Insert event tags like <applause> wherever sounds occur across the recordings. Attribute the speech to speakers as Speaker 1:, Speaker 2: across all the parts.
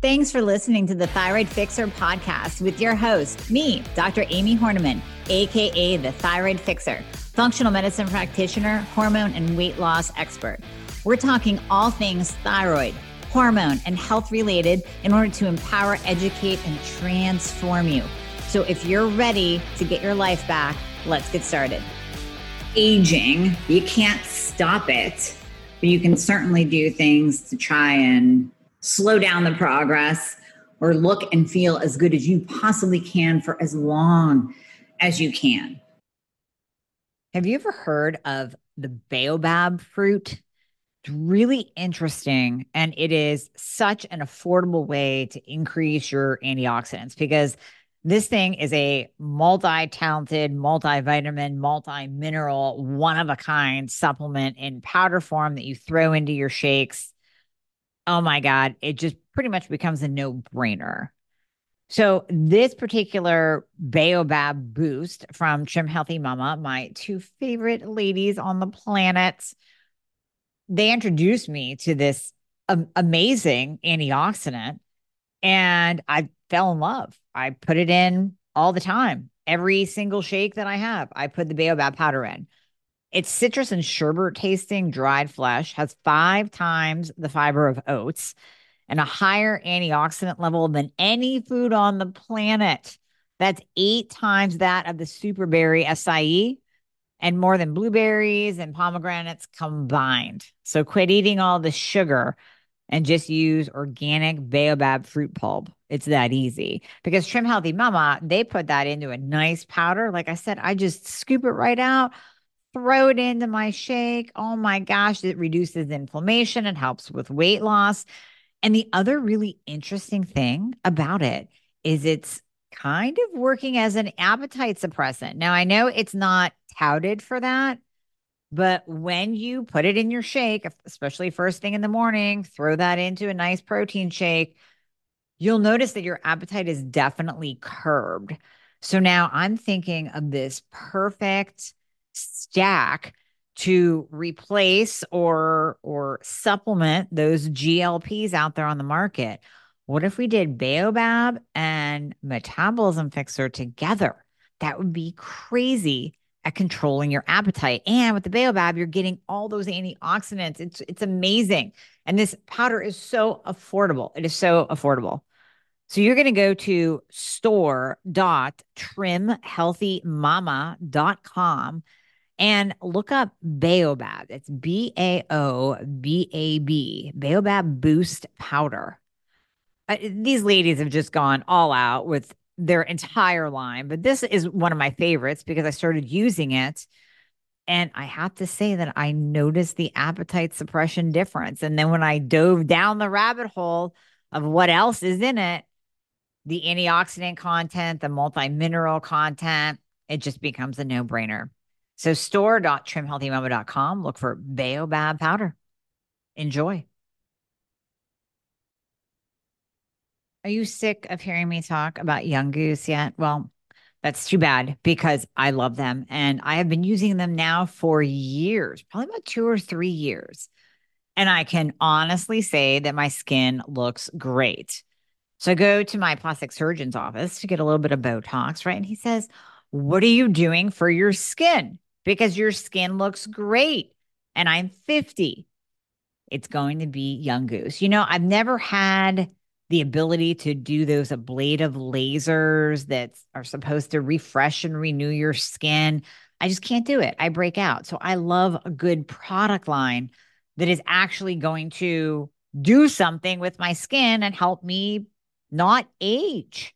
Speaker 1: Thanks for listening to the Thyroid Fixer podcast with your host, me, Dr. Amie Hornaman, AKA the Thyroid Fixer, functional medicine practitioner, hormone and weight loss expert. We're talking all things thyroid, hormone, and health related in order to empower, educate, and transform you. So if you're ready to get your life back, let's get started. Aging, you can't stop it, but you can certainly do things to try and slow down the progress or look and feel as good as you possibly can for as long as you can. Have you ever heard of the baobab fruit? It's really interesting. And it is such an affordable way to increase your antioxidants because this thing is a multi talented, multivitamin, multi mineral, one of a kind supplement in powder form that you throw into your shakes oh my God, it just pretty much becomes a no brainer. So, this particular Baobab boost from Trim Healthy Mama, my two favorite ladies on the planet, they introduced me to this amazing antioxidant and I fell in love. I put it in all the time. Every single shake that I have, I put the Baobab powder in. It's citrus and sherbet tasting dried flesh, has five times the fiber of oats and a higher antioxidant level than any food on the planet. That's eight times that of the superberry acai and more than blueberries and pomegranates combined. So quit eating all the sugar and just use organic baobab fruit pulp. It's that easy because Trim Healthy Mama, they put that into a nice powder. Like I said, I just scoop it right out throw it into my shake. Oh my gosh, it reduces inflammation, it helps with weight loss. And the other really interesting thing about it is it's kind of working as an appetite suppressant. Now, I know it's not touted for that, but when you put it in your shake, especially first thing in the morning, throw that into a nice protein shake, you'll notice that your appetite is definitely curbed. So now I'm thinking of this perfect stack to replace or or supplement those GLPs out there on the market. What if we did Baobab and Metabolism Fixer together? That would be crazy at controlling your appetite. And with the Baobab, you're getting all those antioxidants. It's it's amazing. And this powder is so affordable. It is so affordable. So you're going to go to store.trimhealthymama.com and look up Baobab. It's B A O B A B, Baobab Boost Powder. Uh, these ladies have just gone all out with their entire line, but this is one of my favorites because I started using it. And I have to say that I noticed the appetite suppression difference. And then when I dove down the rabbit hole of what else is in it, the antioxidant content, the multi mineral content, it just becomes a no brainer. So store.trimhealthymama.com. Look for Baobab powder. Enjoy. Are you sick of hearing me talk about Young Goose yet? Well, that's too bad because I love them and I have been using them now for years, probably about two or three years. And I can honestly say that my skin looks great. So I go to my plastic surgeon's office to get a little bit of Botox, right? And he says, What are you doing for your skin? Because your skin looks great and I'm 50. It's going to be Young Goose. You know, I've never had the ability to do those ablative lasers that are supposed to refresh and renew your skin. I just can't do it. I break out. So I love a good product line that is actually going to do something with my skin and help me not age.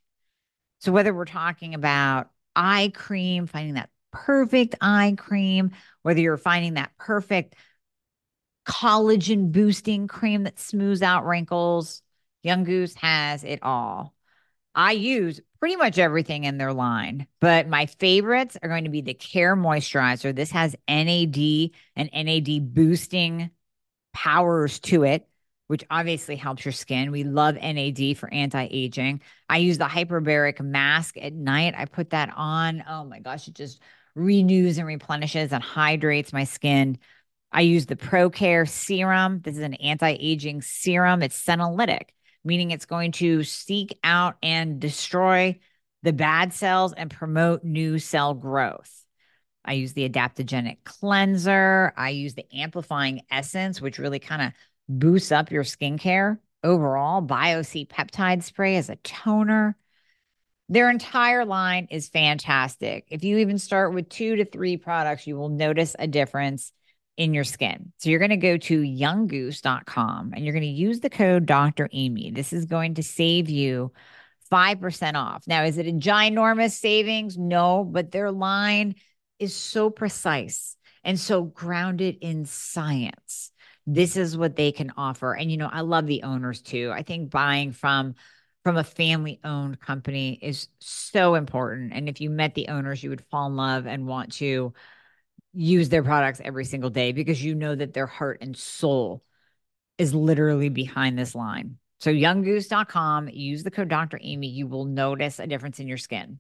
Speaker 1: So whether we're talking about eye cream, finding that perfect eye cream, whether you're finding that perfect collagen boosting cream that smooths out wrinkles, Young Goose has it all. I use pretty much everything in their line, but my favorites are going to be the Care Moisturizer. This has NAD and NAD boosting powers to it, which obviously helps your skin. We love NAD for anti aging. I use the hyperbaric mask at night. I put that on. Oh my gosh, it just renews and replenishes and hydrates my skin. I use the ProCare serum. This is an anti aging serum. It's senolytic. meaning it's going to seek out and destroy the bad cells and promote new cell growth. I use the adaptogenic cleanser. I use the amplifying essence, which really kind of boosts up your skincare overall. BioC peptide spray as a toner. Their entire line is fantastic. If you even start with two to three products, you will notice a difference in your skin. So you're going to go to younggoose.com and you're going to use the code Dr. Amy. This is going to save you 5% off. Now, is it a ginormous savings? No, but their line is so precise and so grounded in science. This is what they can offer. And you know, I love the owners too. I think buying from from a family owned company is so important. And if you met the owners, you would fall in love and want to use their products every single day because you know that their heart and soul is literally behind this line. So younggoose.com, use the code Dr. Amy, you will notice a difference in your skin.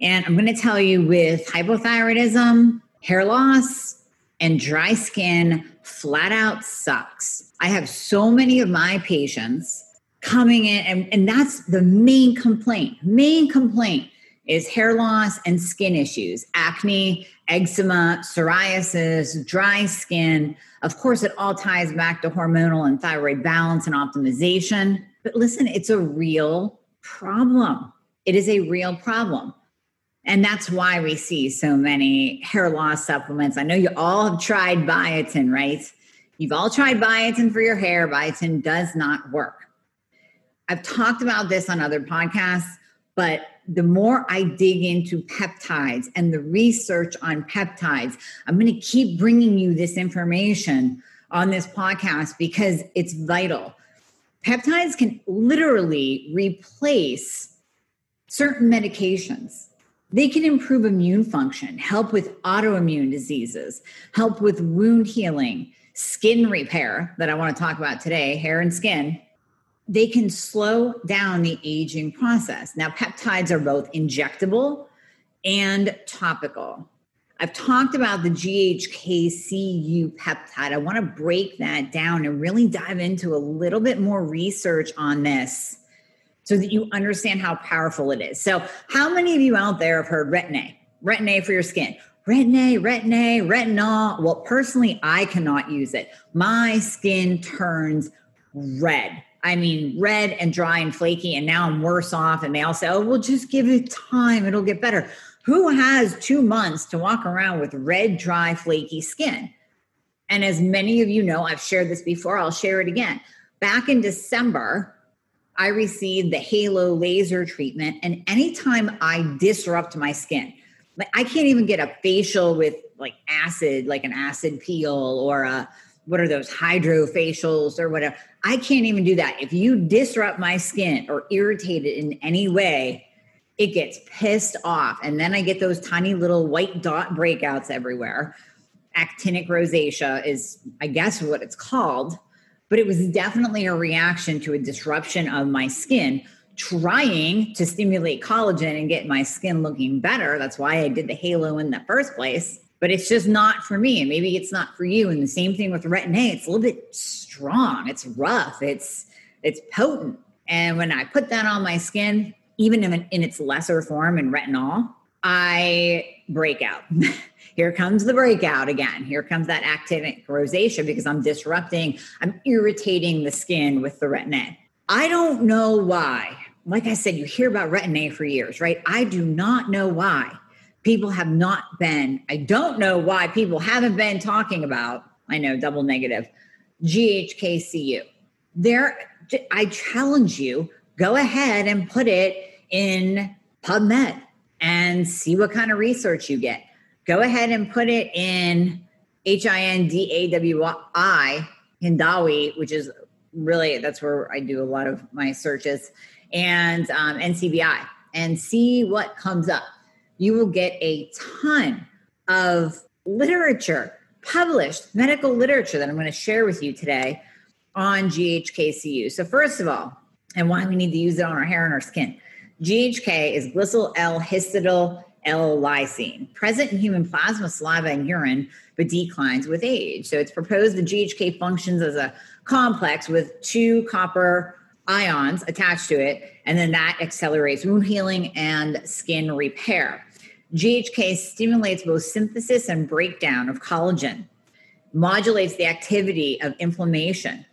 Speaker 1: And I'm going to tell you with hypothyroidism, hair loss, and dry skin, flat out sucks. I have so many of my patients coming in, and, and that's the main complaint. Main complaint is hair loss and skin issues, acne, eczema, psoriasis, dry skin. Of course, it all ties back to hormonal and thyroid balance and optimization. But listen, it's a real problem. It is a real problem. And that's why we see so many hair loss supplements. I know you all have tried biotin, right? You've all tried biotin for your hair. Biotin does not work. I've talked about this on other podcasts, but the more I dig into peptides and the research on peptides, I'm going to keep bringing you this information on this podcast because it's vital. Peptides can literally replace certain medications they can improve immune function, help with autoimmune diseases, help with wound healing, skin repair that I want to talk about today, hair and skin. They can slow down the aging process. Now, peptides are both injectable and topical. I've talked about the GHKCU peptide. I want to break that down and really dive into a little bit more research on this so that you understand how powerful it is. So, how many of you out there have heard retin-A? Retin-A for your skin. Retin-A, retin-A, retinol. Well, personally, I cannot use it. My skin turns red. I mean, red and dry and flaky, and now I'm worse off. And they all say, oh, well, just give it time, it'll get better. Who has two months to walk around with red, dry, flaky skin? And as many of you know, I've shared this before, I'll share it again. Back in December, I received the halo laser treatment. And anytime I disrupt my skin, like I can't even get a facial with like acid, like an acid peel or a what are those hydrofacials or whatever. I can't even do that. If you disrupt my skin or irritate it in any way, it gets pissed off. And then I get those tiny little white dot breakouts everywhere. Actinic rosacea is, I guess, what it's called but it was definitely a reaction to a disruption of my skin trying to stimulate collagen and get my skin looking better that's why i did the halo in the first place but it's just not for me and maybe it's not for you and the same thing with retin-a it's a little bit strong it's rough it's it's potent and when i put that on my skin even in, in its lesser form in retinol i break out <laughs> here comes the breakout again. Here comes that actinic rosacea because I'm disrupting, I'm irritating the skin with the retin-A. I don't know why. Like I said, you hear about retin-A for years, right? I do not know why people have not been, I don't know why people haven't been talking about, I know, double negative, GHKCU. There, I challenge you, go ahead and put it in PubMed and see what kind of research you get go ahead and put it in H I N D A W I, Hindawi, which is really that's where I do a lot of my searches, and um, NCBI, and see what comes up. You will get a ton of literature, published medical literature that I'm going to share with you today on GHKCU. So, first of all, and why we need to use it on our hair and our skin. GHK is glycyl L histidyl L-lysine, present in human plasma, saliva, and urine, but declines with age. So it's proposed the GHK functions as a complex with two copper ions attached to it, and then that accelerates wound healing and skin repair. GHK stimulates both synthesis and breakdown of collagen, modulates the activity of inflammation,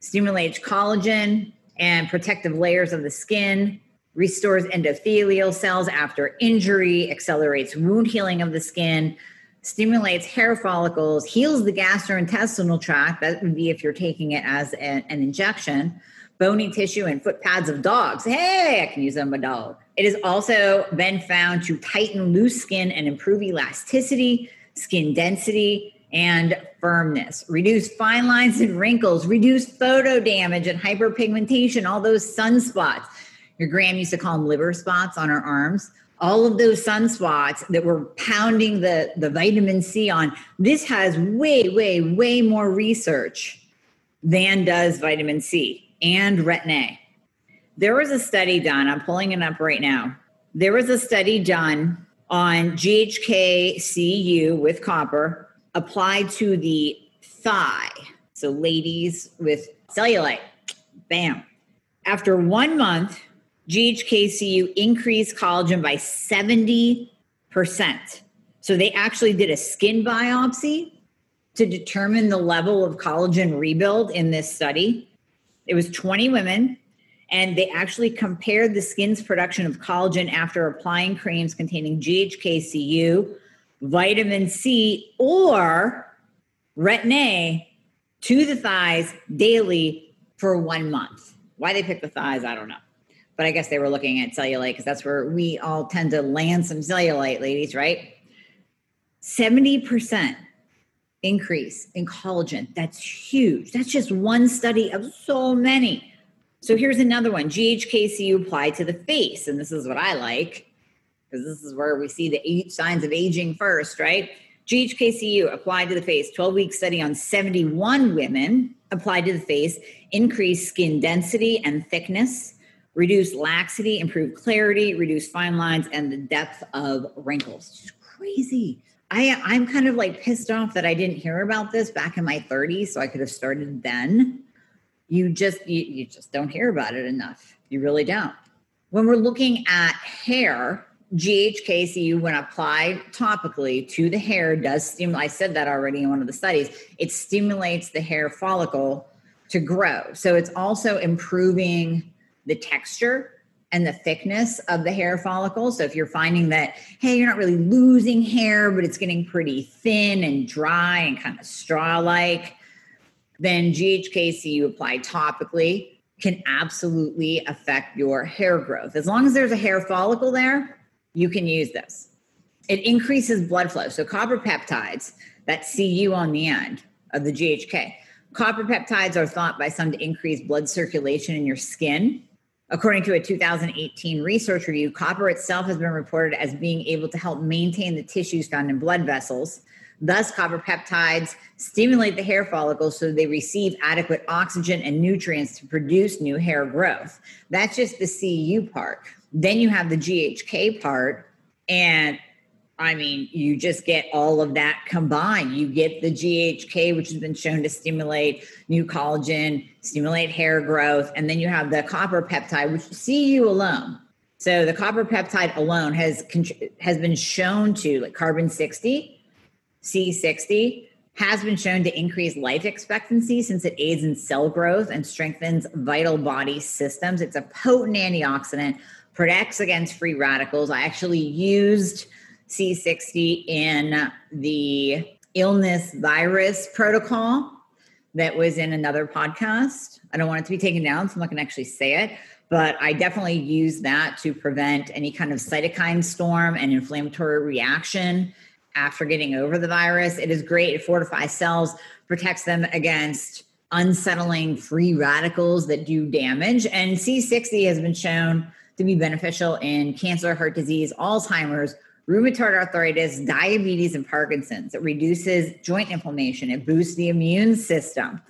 Speaker 1: stimulates collagen and protective layers of the skin, restores endothelial cells after injury, accelerates wound healing of the skin, stimulates hair follicles, heals the gastrointestinal tract. That would be if you're taking it as an, injection. Bony tissue and foot pads of dogs. Hey, I can use them a dog. It has also been found to tighten loose skin and improve elasticity, skin density, and firmness, reduce fine lines and wrinkles, reduce photo damage and hyperpigmentation, all those sunspots. Your gram used to call them liver spots on her arms all of those sunspots that we're pounding the, the vitamin C on, this has way, way, way more research than does vitamin C and retin A. There was a study done, I'm pulling it up right now. There was a study done on GHKCU with copper applied to the thigh. So, ladies with cellulite, bam. After one month, GHKCU increased collagen by 70%. So they actually did a skin biopsy to determine the level of collagen rebuild in this study. It was 20 women, and they actually compared the skin's production of collagen after applying creams containing GHKCU, vitamin C, or retin A to the thighs daily for one month. Why they picked the thighs, I don't know but I guess they were looking at cellulite because that's where we all tend to land some cellulite, ladies, right? 70% increase in collagen. That's huge. That's just one study of so many. So here's another one GHKCU applied to the face. And this is what I like because this is where we see the signs of aging first, right? GHKCU applied to the face, 12 week study on 71 women applied to the face, increased skin density and thickness reduce laxity, improve clarity, reduce fine lines, and the depth of wrinkles. It's crazy. I, I'm kind of like pissed off that I didn't hear about this back in my 30s, so I could have started then. You just you, you just don't hear about it enough. You really don't. When we're looking at hair, GHKCU, when applied topically to the hair, does stimulate. I said that already in one of the studies. It stimulates the hair follicle to grow. So it's also improving the texture and the thickness of the hair follicle. So if you're finding that, hey, you're not really losing hair, but it's getting pretty thin and dry and kind of straw like, then GHKCU apply topically can absolutely affect your hair growth. As long as there's a hair follicle there, you can use this. It increases blood flow. So copper peptides, that CU on the end of the GHK. Copper peptides are thought by some to increase blood circulation in your skin According to a 2018 research review, copper itself has been reported as being able to help maintain the tissues found in blood vessels. Thus, copper peptides stimulate the hair follicles so they receive adequate oxygen and nutrients to produce new hair growth. That's just the CU part. Then you have the GHK part, and I mean, you just get all of that combined. You get the GHK, which has been shown to stimulate new collagen, stimulate hair growth, and then you have the copper peptide, which see you alone. So the copper peptide alone has has been shown to like carbon 60, C60 has been shown to increase life expectancy since it aids in cell growth and strengthens vital body systems. It's a potent antioxidant, protects against free radicals. I actually used C60 in the illness virus protocol that was in another podcast. I don't want it to be taken down, so I'm not going to actually say it, but I definitely use that to prevent any kind of cytokine storm and inflammatory reaction after getting over the virus. It is great. It fortifies cells, protects them against unsettling free radicals that do damage. And C60 has been shown to be beneficial in cancer, heart disease, Alzheimer's, rheumatoid arthritis, diabetes, and Parkinson's. It reduces joint inflammation, it boosts the immune system.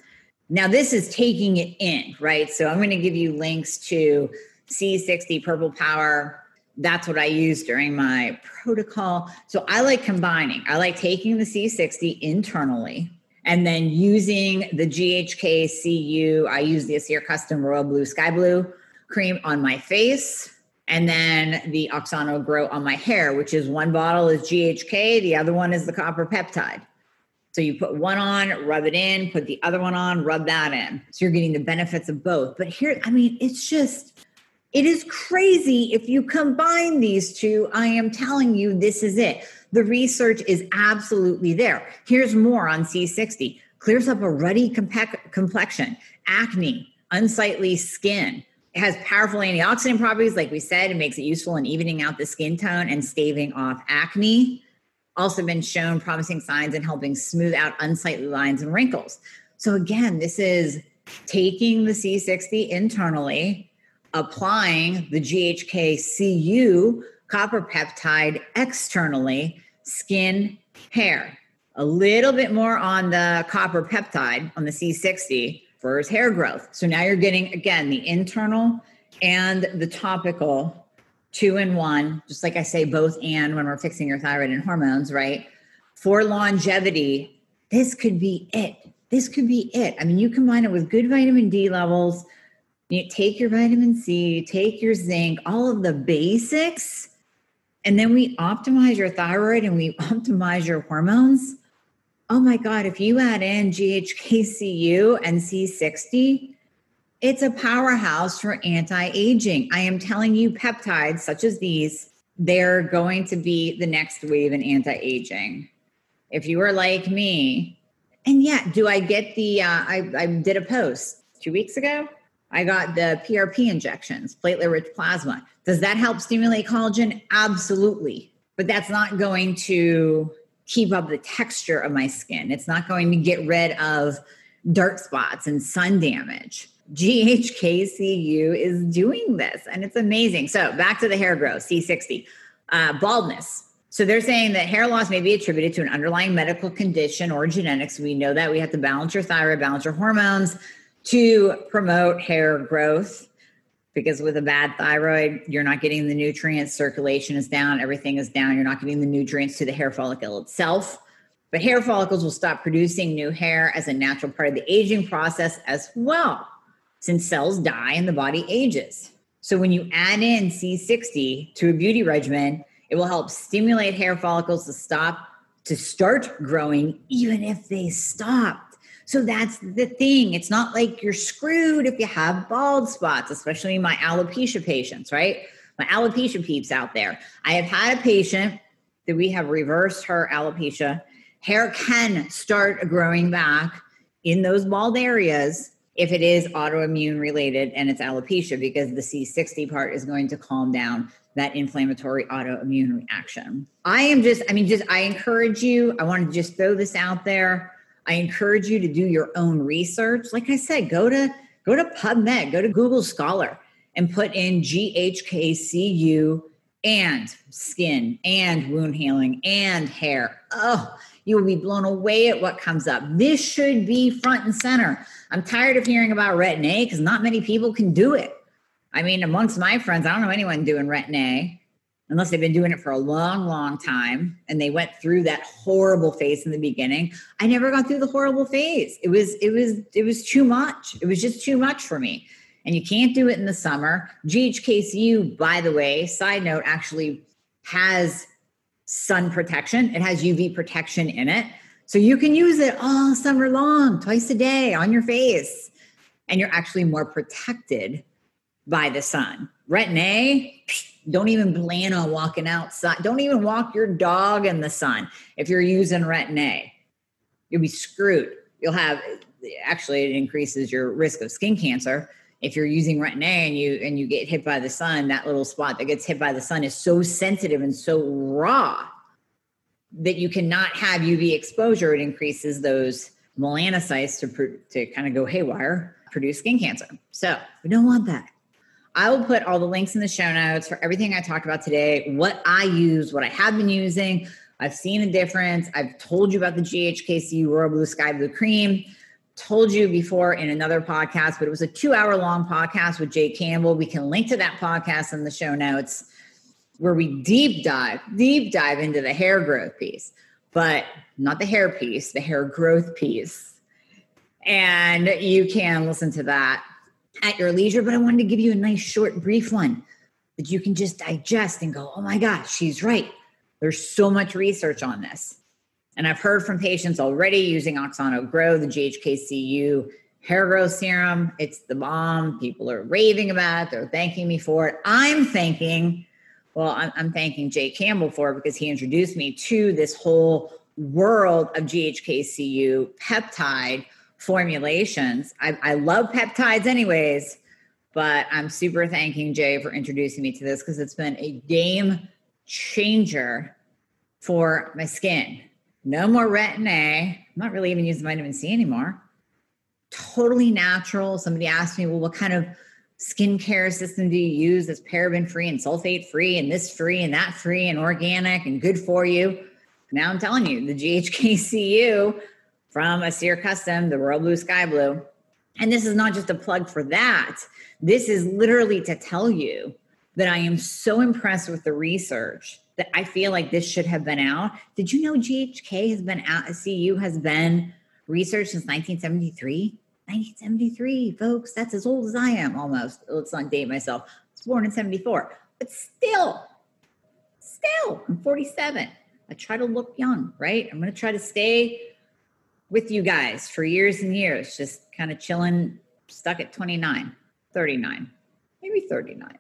Speaker 1: Now, this is taking it in, right? So, I'm going to give you links to C60 Purple Power. That's what I use during my protocol. So, I like combining, I like taking the C60 internally and then using the GHK CU, I use the Aesir Custom Royal Blue Sky Blue cream on my face and then the Oxano Grow on my hair, which is one bottle is GHK, the other one is the copper peptide. So you put one on, rub it in, put the other one on, rub that in. So you're getting the benefits of both. But here, I mean, it's just, it is crazy. If you combine these two, I am telling you, this is it. The research is absolutely there. Here's more on C60 clears up a ruddy complexion, acne, unsightly skin. It has powerful antioxidant properties, like we said. It makes it useful in evening out the skin tone and staving off acne also been shown promising signs in helping smooth out unsightly lines and wrinkles. So, again, this is taking the C60 internally, applying the GHK CU copper peptide externally, skin, hair. A little bit more on the copper peptide on the C60 for hair growth. So now you're getting, again, the internal and the topical two and one, just like I say, both and when we're fixing your thyroid and hormones, right? For longevity, this could be it. This could be it. I mean, you combine it with good vitamin D levels, you take your vitamin C, you take your zinc, all of the basics, and then we optimize your thyroid and we <laughs> optimize your hormones. Oh my God, if you add in GHKCU and C60, it's a powerhouse for anti aging. I am telling you, peptides such as these, they're going to be the next wave in anti aging. If you are like me, and yeah, do I get the, uh, I, I did a post two weeks ago. I got the PRP injections, platelet rich plasma. Does that help stimulate collagen? Absolutely. But that's not going to keep up the texture of my skin. It's not going to get rid of dark spots and sun damage. GHKCU is doing this and it's amazing. So back to the hair growth, C60, uh, baldness. So they're saying that hair loss may be attributed to an underlying medical condition or genetics. We know that we have to balance your thyroid, balance your hormones to promote hair growth. Because with a bad thyroid, you're not getting the nutrients, circulation is down, everything is down. You're not getting the nutrients to the hair follicle itself. But hair follicles will stop producing new hair as a natural part of the aging process as well since cells die and the body ages. So when you add in C60 to a beauty regimen, it will help stimulate hair follicles to stop to start growing even if they stopped. So that's the thing. It's not like you're screwed if you have bald spots, especially my alopecia patients, right? My alopecia peeps out there. I have had a patient that we have reversed her alopecia. Hair can start growing back in those bald areas if it is autoimmune related and it's alopecia because the C60 part is going to calm down that inflammatory autoimmune reaction. I am just, I mean, just, I encourage you, I want to just throw this out there. I encourage you to do your own research. Like I said, go to, go to PubMed, go to Google Scholar and put in GHKCU and skin and wound healing and hair. Oh, you will be blown away at what comes up. This should be front and center. I'm tired of hearing about retin A because not many people can do it. I mean, amongst my friends, I don't know anyone doing retin A unless they've been doing it for a long, long time and they went through that horrible phase in the beginning. I never got through the horrible phase. It was, it was, it was too much. It was just too much for me. And you can't do it in the summer. GHKCU, by the way, side note, actually has sun protection. It has UV protection in it. So you can use it all summer long, twice a day on your face. And you're actually more protected by the sun. Retin A, don't even plan on walking outside. Don't even walk your dog in the sun if you're using retin A. You'll be screwed. You'll have actually it increases your risk of skin cancer if you're using retin A and you and you get hit by the sun, that little spot that gets hit by the sun is so sensitive and so raw that you cannot have UV exposure. It increases those melanocytes to to kind of go haywire, produce skin cancer. So we don't want that. I will put all the links in the show notes for everything I talked about today, what I use, what I have been using. I've seen a difference. I've told you about the GHKC Royal Blue Sky Blue Cream told you before in another podcast, but it was a two hour long podcast with Jay Campbell. We can link to that podcast in the show notes where we deep dive, deep dive into the hair growth piece. but not the hair piece, the hair growth piece. And you can listen to that at your leisure. But I wanted to give you a nice, short, brief one that you can just digest and go, oh my gosh, she's right. There's so much research on this. And I've heard from patients already using Oxano Grow, the GHKCU hair growth serum. It's the bomb. People are raving about it. They're thanking me for it. I'm thanking, well, I'm, I'm thanking Jay Campbell for it because he introduced me to this whole world of GHKCU peptide formulations. I, I love peptides, anyways, but I'm super thanking Jay for introducing me to this because it's been a game changer for my skin. No more retin A. I'm not really even using vitamin C anymore. Totally natural. Somebody asked me, well, what kind of skincare system do you use that's paraben free and sulfate free and this free and that free and organic and good for you? Now I'm telling you, the GHKCU from Aesir Custom, the Royal Blue Sky Blue. And this is not just a plug for that. This is literally to tell you that I am so impressed with the research that I feel like this should have been out. Did you know GHK has been out, CU has been researched since 1973? 1973, folks. That's as old as I am almost. Oh, let's not date myself. I was born in 74, but still, still, I'm 47. I try to look young, right? I'm going to try to stay with you guys for years and years, just kind of chilling, stuck at 29, 39, maybe 39.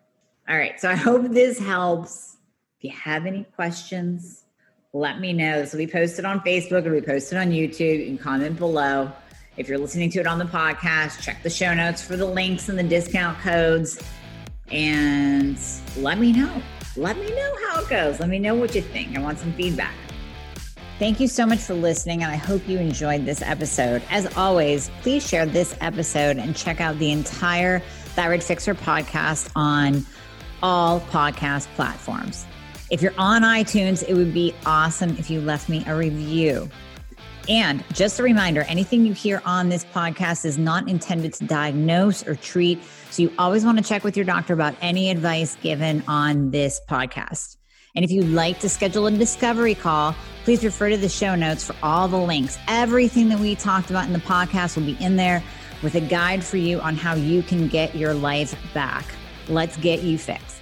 Speaker 1: All right. So I hope this helps. If you have any questions, let me know. This will be posted on Facebook. It'll be posted on YouTube. You can comment below. If you're listening to it on the podcast, check the show notes for the links and the discount codes. And let me know. Let me know how it goes. Let me know what you think. I want some feedback. Thank you so much for listening, and I hope you enjoyed this episode. As always, please share this episode and check out the entire Thyroid Fixer podcast on all podcast platforms. If you're on iTunes, it would be awesome if you left me a review. And just a reminder anything you hear on this podcast is not intended to diagnose or treat. So you always want to check with your doctor about any advice given on this podcast. And if you'd like to schedule a discovery call, please refer to the show notes for all the links. Everything that we talked about in the podcast will be in there with a guide for you on how you can get your life back. Let's get you fixed.